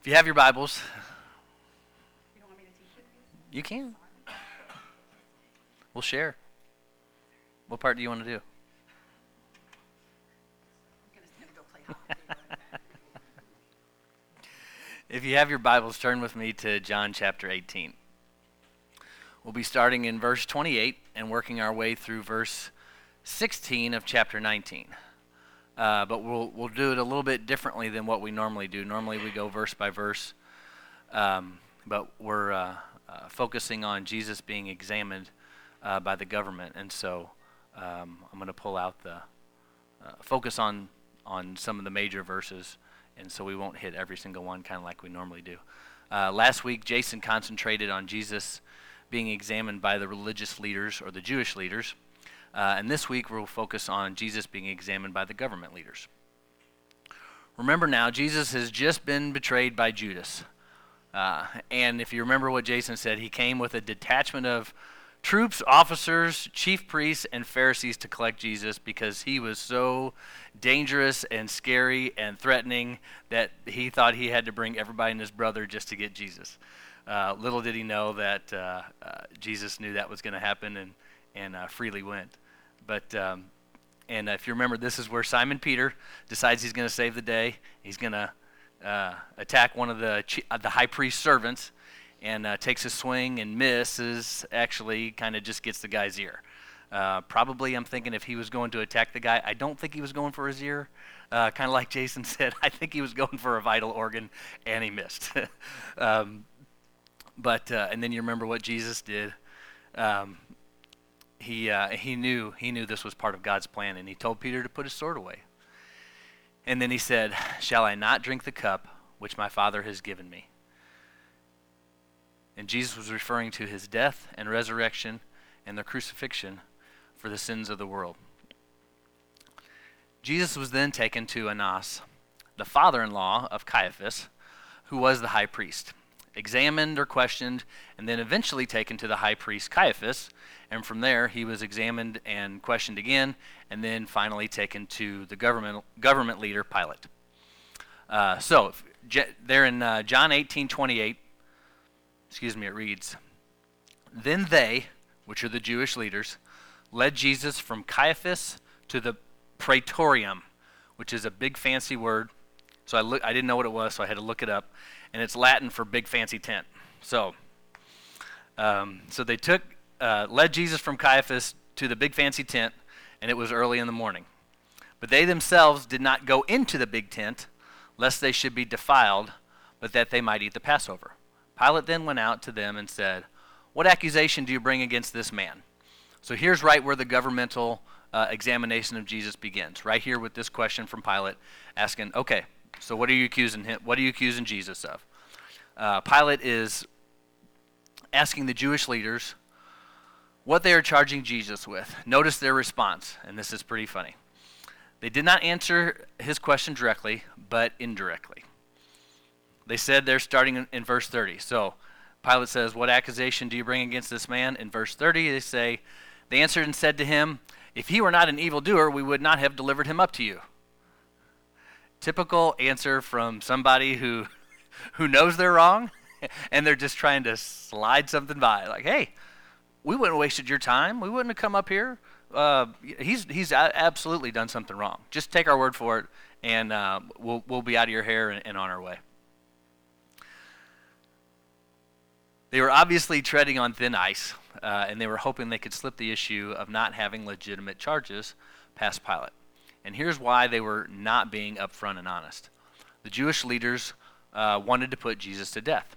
If you have your Bibles, You don't want me to teach it? you can. We'll share. What part do you want to do? I'm gonna, gonna go play hockey. If you have your Bibles, turn with me to John chapter 18. We'll be starting in verse 28 and working our way through verse 16 of chapter 19. Uh, but we'll, we'll do it a little bit differently than what we normally do. Normally we go verse by verse, um, but we're uh, uh, focusing on Jesus being examined uh, by the government. And so um, I'm going to pull out the uh, focus on, on some of the major verses and so we won't hit every single one kind of like we normally do. Uh, last week, Jason concentrated on Jesus being examined by the religious leaders or the Jewish leaders, uh, and this week we'll focus on Jesus being examined by the government leaders. Remember now, Jesus has just been betrayed by Judas. Uh, and if you remember what Jason said, he came with a detachment of troops, officers, chief priests, and Pharisees to collect Jesus because he was so dangerous and scary and threatening that he thought he had to bring everybody and his brother just to get Jesus. Uh, little did he know that uh, uh, Jesus knew that was going to happen and, and uh, freely went. But um, and if you remember, this is where Simon Peter decides he's going to save the day. He's going to uh, attack one of the chi- uh, the high priest's servants, and uh, takes a swing and misses. Actually, kind of just gets the guy's ear. Uh, probably, I'm thinking if he was going to attack the guy, I don't think he was going for his ear. Kind of like Jason said, I think he was going for a vital organ, and he missed. um, but uh, and then you remember what Jesus did. Um, he uh, he knew he knew this was part of God's plan, and he told Peter to put his sword away. And then he said, "Shall I not drink the cup which my Father has given me?" And Jesus was referring to his death and resurrection and the crucifixion for the sins of the world. Jesus was then taken to Annas, the father in law of Caiaphas, who was the high priest, examined or questioned, and then eventually taken to the high priest Caiaphas. And from there, he was examined and questioned again, and then finally taken to the government, government leader Pilate. Uh, so, there in uh, John 18 28, excuse me, it reads, Then they, which are the Jewish leaders, led Jesus from Caiaphas to the praetorium, which is a big fancy word. So I, look, I didn't know what it was, so I had to look it up. And it's Latin for big fancy tent. So, um, so they took, uh, led Jesus from Caiaphas to the big fancy tent, and it was early in the morning. But they themselves did not go into the big tent, lest they should be defiled, but that they might eat the Passover. Pilate then went out to them and said, What accusation do you bring against this man? So here's right where the governmental uh, examination of Jesus begins. Right here with this question from Pilate, asking, "Okay, so what are you accusing him? What are you accusing Jesus of?" Uh, Pilate is asking the Jewish leaders what they are charging Jesus with. Notice their response, and this is pretty funny. They did not answer his question directly, but indirectly. They said they're starting in, in verse 30. So Pilate says, What accusation do you bring against this man? In verse 30, they say, They answered and said to him, If he were not an evildoer, we would not have delivered him up to you. Typical answer from somebody who, who knows they're wrong, and they're just trying to slide something by. Like, hey, we wouldn't have wasted your time. We wouldn't have come up here. Uh, he's he's absolutely done something wrong. Just take our word for it, and uh, we'll we'll be out of your hair and, and on our way. They were obviously treading on thin ice, uh, and they were hoping they could slip the issue of not having legitimate charges past Pilate. And here's why they were not being upfront and honest. The Jewish leaders uh, wanted to put Jesus to death.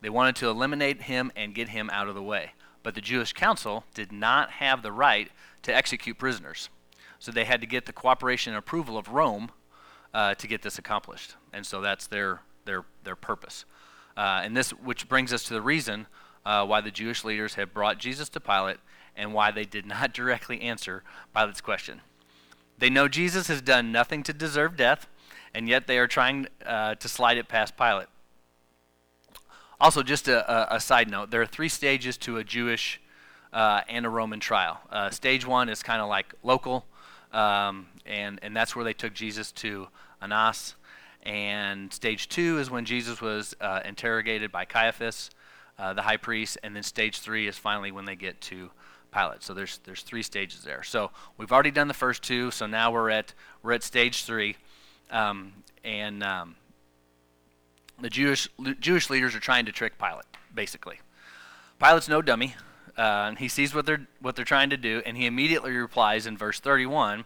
They wanted to eliminate him and get him out of the way. But the Jewish council did not have the right to execute prisoners. So they had to get the cooperation and approval of Rome uh, to get this accomplished. And so that's their, their, their purpose. Uh, and this, which brings us to the reason uh, why the Jewish leaders had brought Jesus to Pilate and why they did not directly answer Pilate's question. They know Jesus has done nothing to deserve death, and yet they are trying uh, to slide it past Pilate. Also, just a, a, a, side note there are three stages to a Jewish uh, and a Roman trial. Uh, stage one is kind of like local, um, and, and that's where they took Jesus to Annas. And stage two is when Jesus was uh, interrogated by Caiaphas, uh, the high priest, and then stage three is finally when they get to Pilate. So there's there's three stages there. So we've already done the first two. So now we're at we're at stage three, um, and um, the Jewish Jewish leaders are trying to trick Pilate, basically. Pilate's no dummy. Uh, and he sees what they're what they're trying to do, and he immediately replies in verse 31.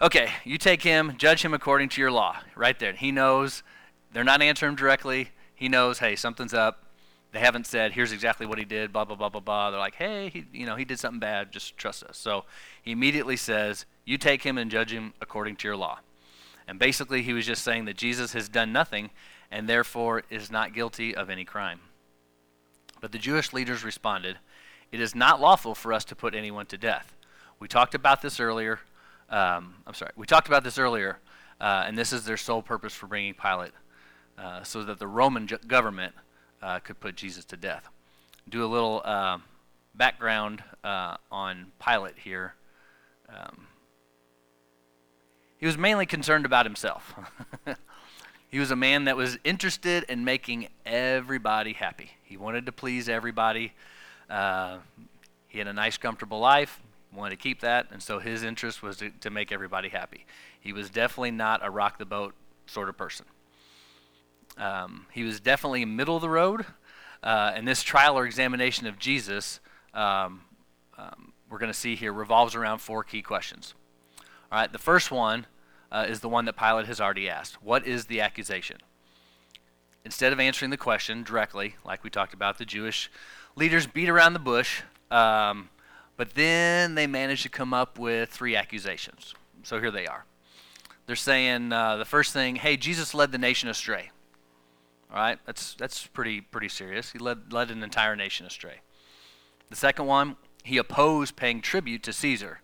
Okay, you take him, judge him according to your law. Right there. He knows they're not answering him directly. He knows, hey, something's up. They haven't said, here's exactly what he did, blah, blah, blah, blah, blah. They're like, hey, he, you know, he did something bad. Just trust us. So he immediately says, you take him and judge him according to your law. And basically, he was just saying that Jesus has done nothing and therefore is not guilty of any crime. But the Jewish leaders responded, It is not lawful for us to put anyone to death. We talked about this earlier. Um, I'm sorry. We talked about this earlier, uh, and this is their sole purpose for bringing Pilate, uh, so that the Roman ju- government uh, could put Jesus to death. Do a little uh, background uh, on Pilate here. Um, he was mainly concerned about himself. He was a man that was interested in making everybody happy. He wanted to please everybody. Uh, he had a nice, comfortable life, wanted to keep that, and so his interest was to, to make everybody happy. He was definitely not a rock the boat sort of person. Um, he was definitely middle of the road, uh, and this trial or examination of Jesus, um, um, we're going to see here, revolves around four key questions. All right, the first one uh, is the one that Pilate has already asked. What is the accusation? Instead of answering the question directly, like we talked about, the Jewish leaders beat around the bush, um, but then they managed to come up with three accusations. So here they are. They're saying uh, the first thing, hey, Jesus led the nation astray. All right, that's that's pretty pretty serious. He led led an entire nation astray. The second one, he opposed paying tribute to Caesar,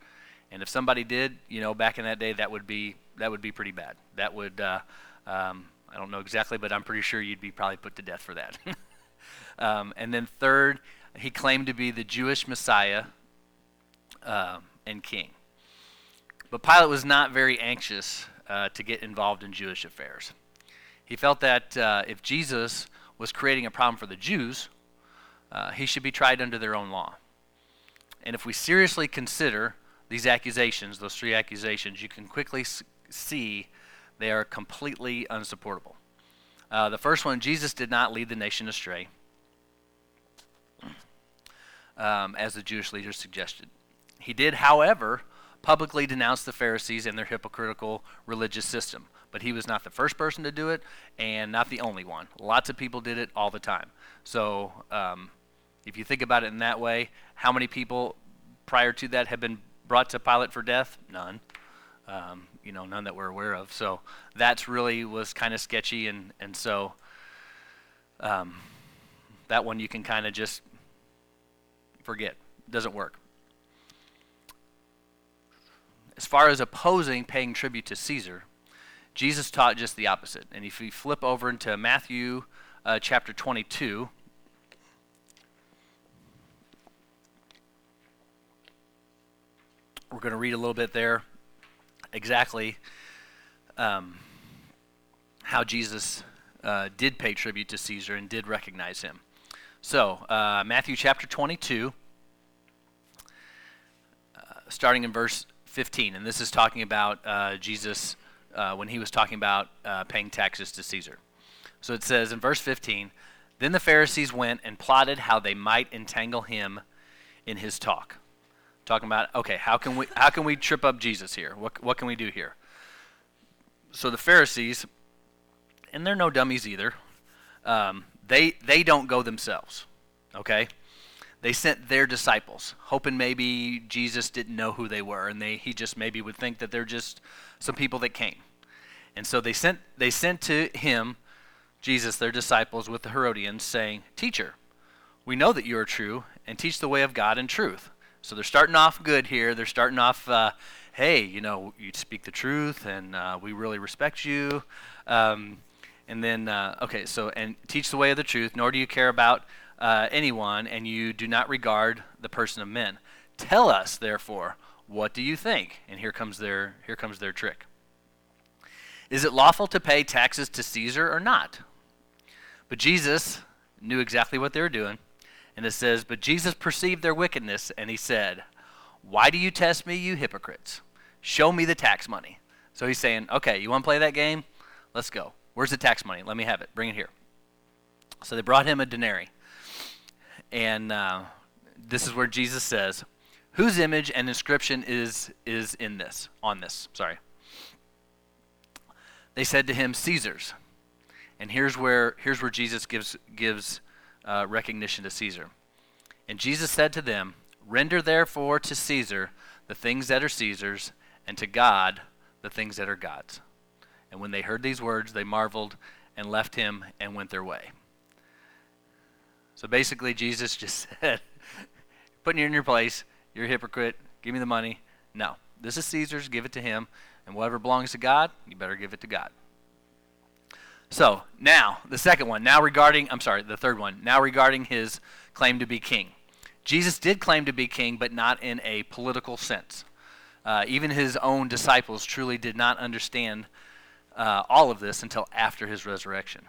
and if somebody did, you know, back in that day, that would be that would be pretty bad. That would, uh, um, I don't know exactly, but I'm pretty sure you'd be probably put to death for that. um, and then third, he claimed to be the Jewish Messiah uh, and king. But Pilate was not very anxious uh, to get involved in Jewish affairs. He felt that uh, if Jesus was creating a problem for the Jews, uh, he should be tried under their own law. And if we seriously consider these accusations, those three accusations, you can quickly see they are completely unsupportable. Uh, the first one Jesus did not lead the nation astray, um, as the Jewish leaders suggested. He did, however, publicly denounce the Pharisees and their hypocritical religious system. But he was not the first person to do it and not the only one. Lots of people did it all the time. So um, if you think about it in that way, how many people prior to that have been brought to Pilate for death? None um, you know, none that we're aware of. So that's really was kind of sketchy, and and so um, that one you can kind of just forget. Doesn't work. As far as opposing paying tribute to Caesar, Jesus taught just the opposite. And if we flip over into Matthew uh, chapter 22, we're going to read a little bit there exactly um, how Jesus uh, did pay tribute to Caesar and did recognize him. So, uh, Matthew chapter 22, uh, starting in verse 15, and this is talking about uh, Jesus uh, when he was talking about uh, paying taxes to Caesar. So it says in verse 15, Then the Pharisees went and plotted how they might entangle him in his talk. Talking about okay how can we how can we trip up jesus here? What, what can we do here? So the pharisees and they're no dummies either um, they they don't go themselves okay? They sent their disciples hoping maybe jesus didn't know who they were and they he just maybe would think that they're just some people that came and so they sent they sent to him jesus their disciples with the herodians saying teacher we know that you are true and teach the way of god in truth so they're starting off good here. They're starting off, uh, hey, you know, you speak the truth, and uh, we really respect you. Um, and then, uh, okay, so, and teach the way of the truth, nor do you care about uh, anyone, and you do not regard the person of men. Tell us, therefore, what do you think? And here comes their, here comes their trick. Is it lawful to pay taxes to Caesar or not? But Jesus knew exactly what they were doing. And it says, But Jesus perceived their wickedness, and he said, Why do you test me, you hypocrites? Show me the tax money. So he's saying, Okay, you want to play that game? Let's go. Where's the tax money? Let me have it. Bring it here. So they brought him a denarii. And uh, this is where Jesus says, Whose image and inscription is, is in this, on this? Sorry. They said to him, Caesar's. And here's where, here's where Jesus gives, gives uh, recognition to Caesar. And Jesus said to them, Render therefore to Caesar the things that are Caesar's, and to God the things that are God's. And when they heard these words, they marveled and left him and went their way. So basically, Jesus just said, Putting you in your place, you're a hypocrite, give me the money. No, this is Caesar's, give it to him. And whatever belongs to God, you better give it to God. So now, the second one, now regarding, I'm sorry, the third one, now regarding his claim to be king. Jesus did claim to be king, but not in a political sense. Uh, even his own disciples truly did not understand uh, all of this until after his resurrection.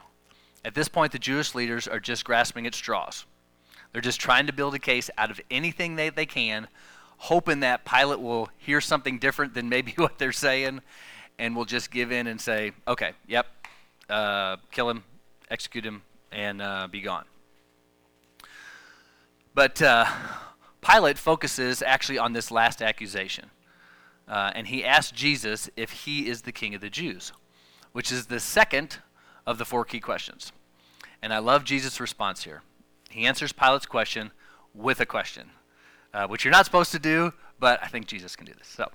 At this point, the Jewish leaders are just grasping at straws. They're just trying to build a case out of anything they, they can, hoping that Pilate will hear something different than maybe what they're saying and will just give in and say, okay, yep, uh, kill him, execute him, and uh, be gone. But uh, Pilate focuses actually on this last accusation. Uh, and he asks Jesus if he is the king of the Jews, which is the second of the four key questions. And I love Jesus' response here. He answers Pilate's question with a question, uh, which you're not supposed to do, but I think Jesus can do this. So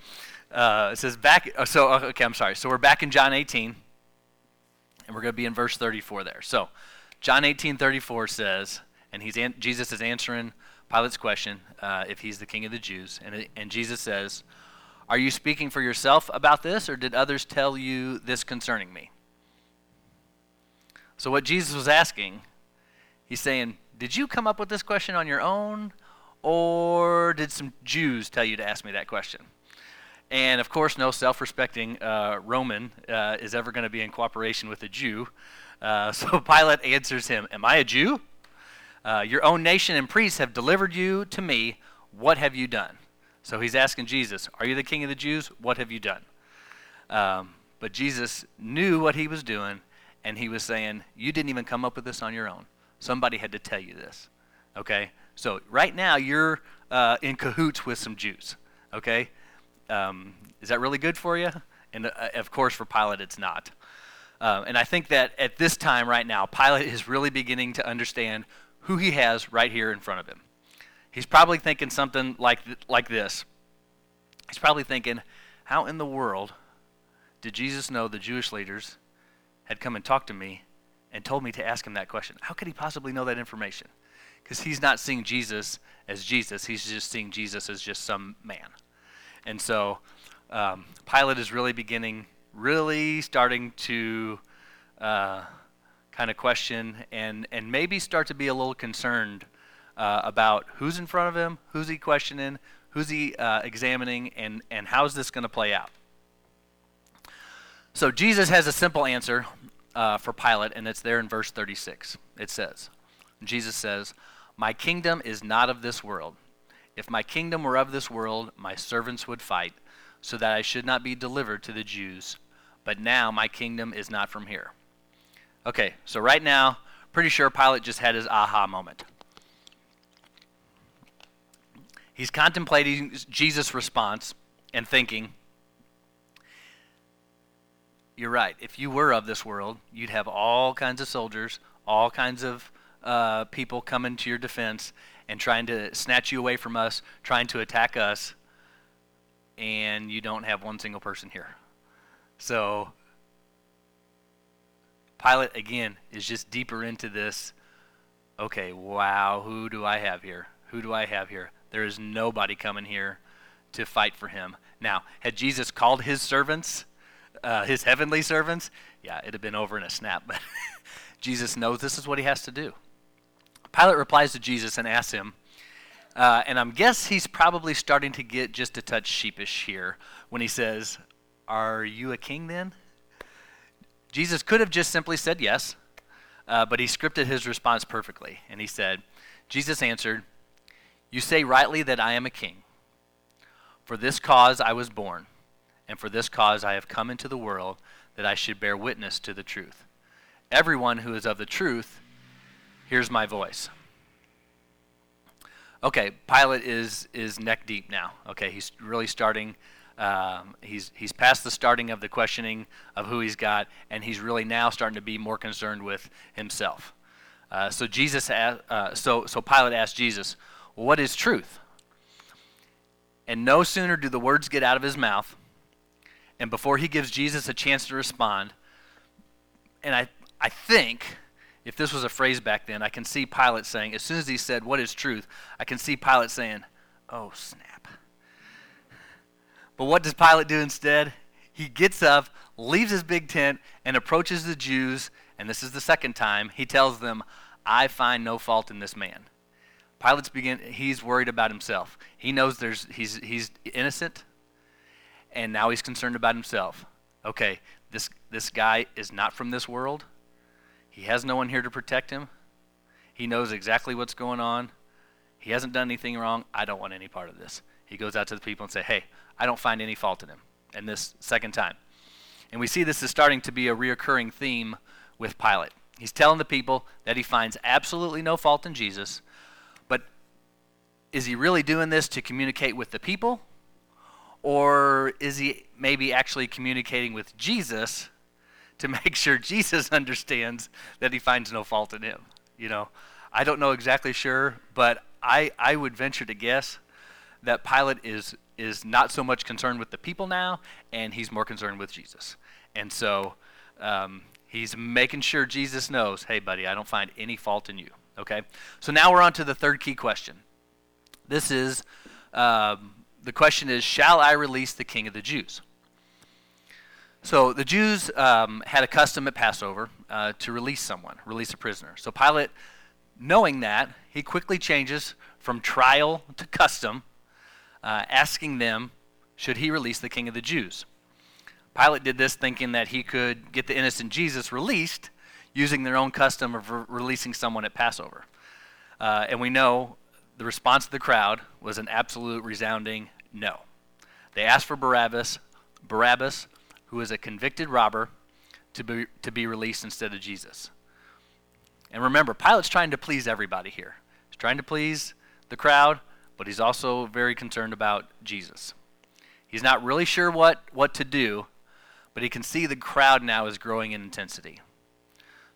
uh, it says back, uh, so, okay, I'm sorry. So we're back in John 18. And we're going to be in verse 34 there. So, John 18 34 says, and he's an, Jesus is answering Pilate's question uh, if he's the king of the Jews. And, and Jesus says, Are you speaking for yourself about this, or did others tell you this concerning me? So, what Jesus was asking, he's saying, Did you come up with this question on your own, or did some Jews tell you to ask me that question? And of course, no self respecting uh, Roman uh, is ever going to be in cooperation with a Jew. Uh, so Pilate answers him Am I a Jew? Uh, your own nation and priests have delivered you to me. What have you done? So he's asking Jesus, Are you the king of the Jews? What have you done? Um, but Jesus knew what he was doing, and he was saying, You didn't even come up with this on your own. Somebody had to tell you this. Okay? So right now, you're uh, in cahoots with some Jews. Okay? Um, is that really good for you? And uh, of course, for Pilate, it's not. Uh, and I think that at this time, right now, Pilate is really beginning to understand who he has right here in front of him. He's probably thinking something like, th- like this. He's probably thinking, how in the world did Jesus know the Jewish leaders had come and talked to me and told me to ask him that question? How could he possibly know that information? Because he's not seeing Jesus as Jesus, he's just seeing Jesus as just some man. And so um, Pilate is really beginning, really starting to uh, kind of question and, and maybe start to be a little concerned uh, about who's in front of him, who's he questioning, who's he uh, examining, and, and how's this going to play out. So Jesus has a simple answer uh, for Pilate, and it's there in verse 36. It says, Jesus says, My kingdom is not of this world. If my kingdom were of this world, my servants would fight, so that I should not be delivered to the Jews. But now my kingdom is not from here. Okay, so right now, pretty sure Pilate just had his aha moment. He's contemplating Jesus' response and thinking, You're right. If you were of this world, you'd have all kinds of soldiers, all kinds of uh, people coming to your defense, and trying to snatch you away from us, trying to attack us, and you don't have one single person here. So, Pilate, again, is just deeper into this. Okay, wow, who do I have here? Who do I have here? There is nobody coming here to fight for him. Now, had Jesus called his servants, uh, his heavenly servants, yeah, it'd have been over in a snap. But Jesus knows this is what he has to do. Pilate replies to Jesus and asks him, uh, and I'm guess he's probably starting to get just a touch sheepish here when he says, "Are you a king then?" Jesus could have just simply said yes, uh, but he scripted his response perfectly. And he said, Jesus answered, You say rightly that I am a king. For this cause I was born, and for this cause I have come into the world, that I should bear witness to the truth. Everyone who is of the truth hears my voice. Okay, Pilate is is neck deep now. Okay, he's really starting. Um, he's he's past the starting of the questioning of who he's got, and he's really now starting to be more concerned with himself. Uh, so Jesus, uh, so so Pilate asked Jesus, "What is truth?" And no sooner do the words get out of his mouth, and before he gives Jesus a chance to respond, and I I think if this was a phrase back then, I can see Pilate saying, as soon as he said, What is truth? I can see Pilate saying, Oh, snap. But what does Pilate do instead? He gets up, leaves his big tent, and approaches the Jews, and this is the second time. He tells them, I find no fault in this man. Pilate's begin he's worried about himself. He knows there's he's he's innocent, and now he's concerned about himself. Okay, this this guy is not from this world. He has no one here to protect him. He knows exactly what's going on. He hasn't done anything wrong. I don't want any part of this. He goes out to the people and say, "Hey, I don't find any fault in him." And this second time. And we see this is starting to be a reoccurring theme with Pilate. He's telling the people that he finds absolutely no fault in Jesus, but is he really doing this to communicate with the people? Or is he maybe actually communicating with Jesus to make sure Jesus understands that he finds no fault in him. You know, I don't know exactly sure, but I, I would venture to guess that Pilate is is not so much concerned with the people now, and he's more concerned with Jesus. And so um, he's making sure Jesus knows, hey, buddy, I don't find any fault in you. Okay? So now we're on to the third key question. This is um, the question is, shall I release the king of the Jews? So the Jews um, had a custom at Passover uh, to release someone, release a prisoner. So Pilate, knowing that, he quickly changes from trial to custom, uh, asking them, should he release the king of the Jews? Pilate did this thinking that he could get the innocent Jesus released using their own custom of re- releasing someone at Passover. Uh, and we know the response of the crowd was an absolute resounding no. They asked for Barabbas. Barabbas who is a convicted robber to be, to be released instead of Jesus. And remember, Pilate's trying to please everybody here. He's trying to please the crowd, but he's also very concerned about Jesus. He's not really sure what, what to do, but he can see the crowd now is growing in intensity.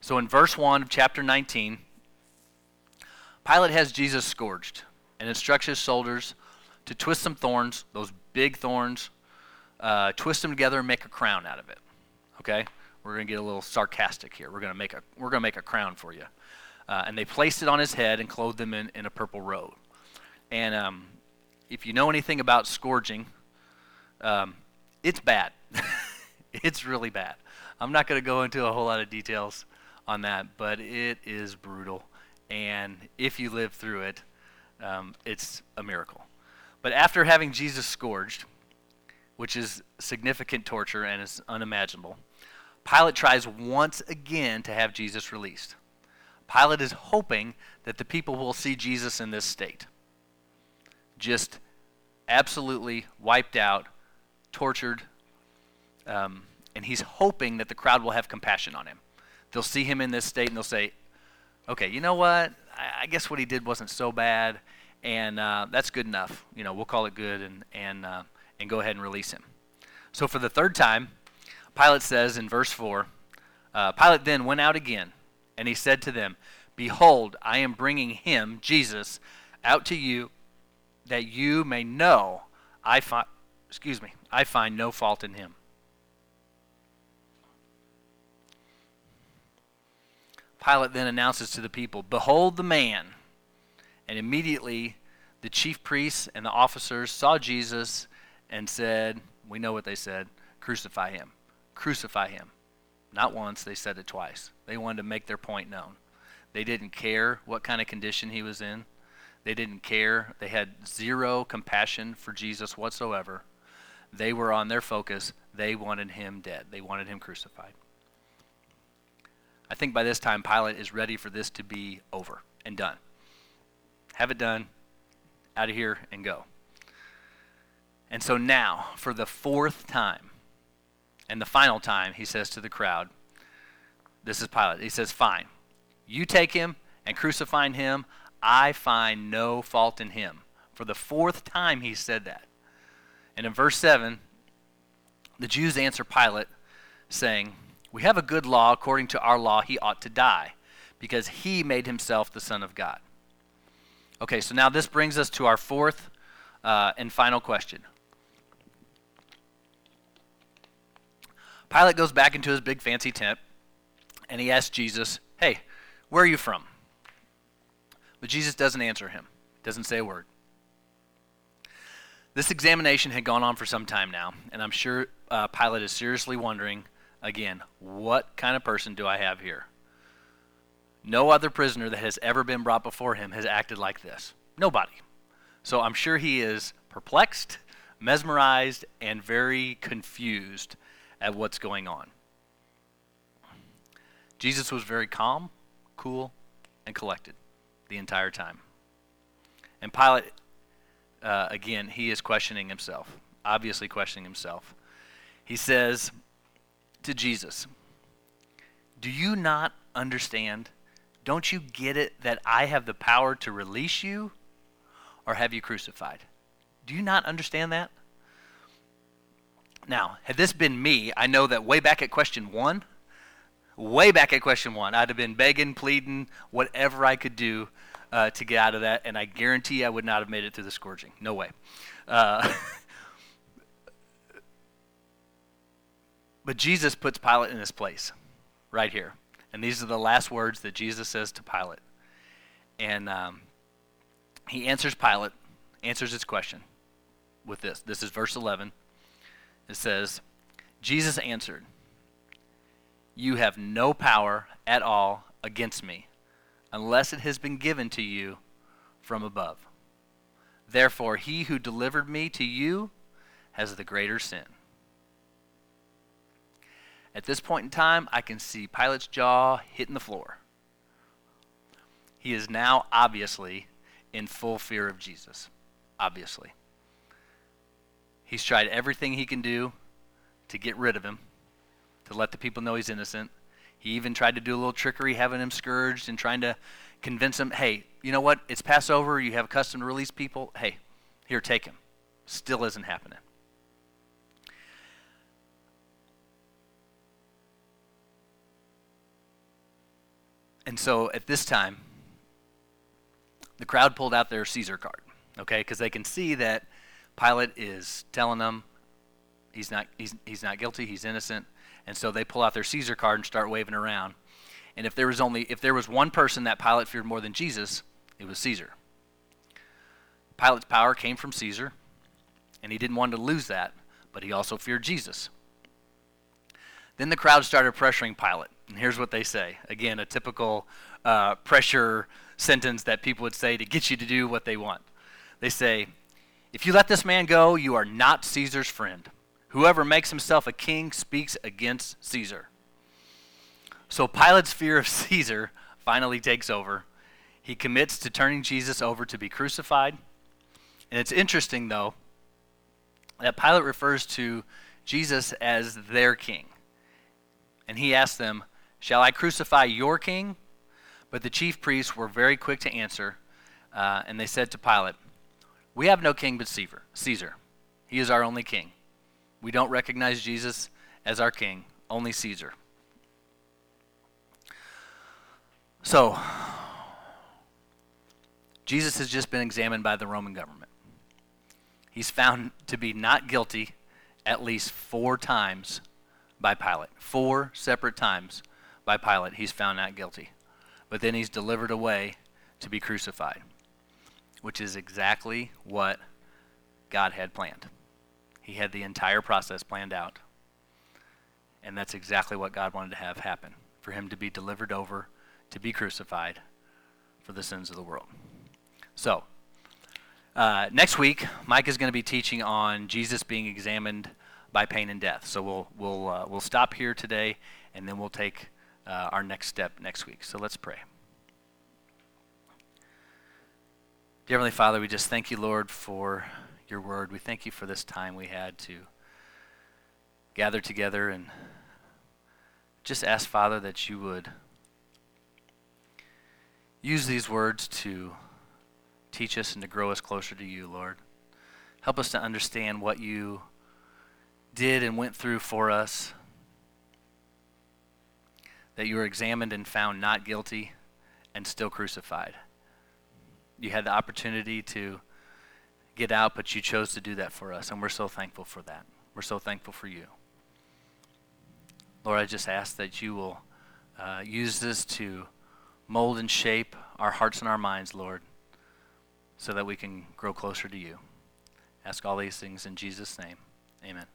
So in verse 1 of chapter 19, Pilate has Jesus scourged and instructs his soldiers to twist some thorns, those big thorns, uh, twist them together and make a crown out of it. Okay, we're going to get a little sarcastic here. We're going to make a we're going to make a crown for you. Uh, and they placed it on his head and clothed him in, in a purple robe. And um, if you know anything about scourging, um, it's bad. it's really bad. I'm not going to go into a whole lot of details on that, but it is brutal. And if you live through it, um, it's a miracle. But after having Jesus scourged, which is significant torture and is unimaginable. Pilate tries once again to have Jesus released. Pilate is hoping that the people will see Jesus in this state. Just absolutely wiped out, tortured, um, and he's hoping that the crowd will have compassion on him. They'll see him in this state and they'll say, okay, you know what? I, I guess what he did wasn't so bad, and uh, that's good enough. You know, we'll call it good, and, and uh, and go ahead and release him. So for the third time, Pilate says in verse 4 uh, Pilate then went out again, and he said to them, Behold, I am bringing him, Jesus, out to you that you may know I find, excuse me, I find no fault in him. Pilate then announces to the people, Behold the man. And immediately the chief priests and the officers saw Jesus and said, We know what they said crucify him. Crucify him. Not once, they said it twice. They wanted to make their point known. They didn't care what kind of condition he was in. They didn't care. They had zero compassion for Jesus whatsoever. They were on their focus. They wanted him dead. They wanted him crucified. I think by this time, Pilate is ready for this to be over and done. Have it done, out of here, and go. And so now, for the fourth time, and the final time, he says to the crowd, This is Pilate. He says, Fine. You take him and crucify him. I find no fault in him. For the fourth time, he said that. And in verse 7, the Jews answer Pilate, saying, We have a good law. According to our law, he ought to die, because he made himself the Son of God. Okay, so now this brings us to our fourth uh, and final question. Pilate goes back into his big fancy tent and he asks Jesus, Hey, where are you from? But Jesus doesn't answer him, doesn't say a word. This examination had gone on for some time now, and I'm sure uh, Pilate is seriously wondering again, what kind of person do I have here? No other prisoner that has ever been brought before him has acted like this. Nobody. So I'm sure he is perplexed, mesmerized, and very confused at what's going on. Jesus was very calm, cool, and collected the entire time. And Pilate, uh, again, he is questioning himself, obviously questioning himself. He says to Jesus, Do you not understand? Don't you get it that I have the power to release you or have you crucified? Do you not understand that? Now, had this been me, I know that way back at question one, way back at question one, I'd have been begging, pleading, whatever I could do uh, to get out of that, and I guarantee I would not have made it through the scourging. No way. Uh, but Jesus puts Pilate in his place right here. And these are the last words that Jesus says to Pilate. And um, he answers Pilate, answers his question with this. This is verse 11. It says, Jesus answered, You have no power at all against me, unless it has been given to you from above. Therefore, he who delivered me to you has the greater sin. At this point in time, I can see Pilate's jaw hitting the floor. He is now obviously in full fear of Jesus. Obviously. He's tried everything he can do to get rid of him, to let the people know he's innocent. He even tried to do a little trickery, having him scourged and trying to convince him, hey, you know what? It's Passover. You have a custom to release people. Hey, here, take him. Still isn't happening. And so at this time, the crowd pulled out their Caesar card, okay, because they can see that Pilate is telling them he's not, he's, he's not guilty, he's innocent. And so they pull out their Caesar card and start waving around. And if there was only if there was one person that Pilate feared more than Jesus, it was Caesar. Pilate's power came from Caesar, and he didn't want to lose that, but he also feared Jesus. Then the crowd started pressuring Pilate. And here's what they say. Again, a typical uh, pressure sentence that people would say to get you to do what they want. They say, if you let this man go, you are not Caesar's friend. Whoever makes himself a king speaks against Caesar. So Pilate's fear of Caesar finally takes over. He commits to turning Jesus over to be crucified. And it's interesting, though, that Pilate refers to Jesus as their king. And he asks them, Shall I crucify your king? But the chief priests were very quick to answer, uh, and they said to Pilate, we have no king but Caesar. He is our only king. We don't recognize Jesus as our king, only Caesar. So, Jesus has just been examined by the Roman government. He's found to be not guilty at least four times by Pilate. Four separate times by Pilate, he's found not guilty. But then he's delivered away to be crucified which is exactly what God had planned. He had the entire process planned out. And that's exactly what God wanted to have happen for him to be delivered over, to be crucified for the sins of the world. So, uh, next week, Mike is going to be teaching on Jesus being examined by pain and death. So we'll we'll uh, we'll stop here today, and then we'll take uh, our next step next week. So let's pray. Dear Heavenly Father, we just thank you, Lord, for your word. We thank you for this time we had to gather together and just ask, Father, that you would use these words to teach us and to grow us closer to you, Lord. Help us to understand what you did and went through for us. That you were examined and found not guilty and still crucified. You had the opportunity to get out, but you chose to do that for us, and we're so thankful for that. We're so thankful for you. Lord, I just ask that you will uh, use this to mold and shape our hearts and our minds, Lord, so that we can grow closer to you. Ask all these things in Jesus' name. Amen.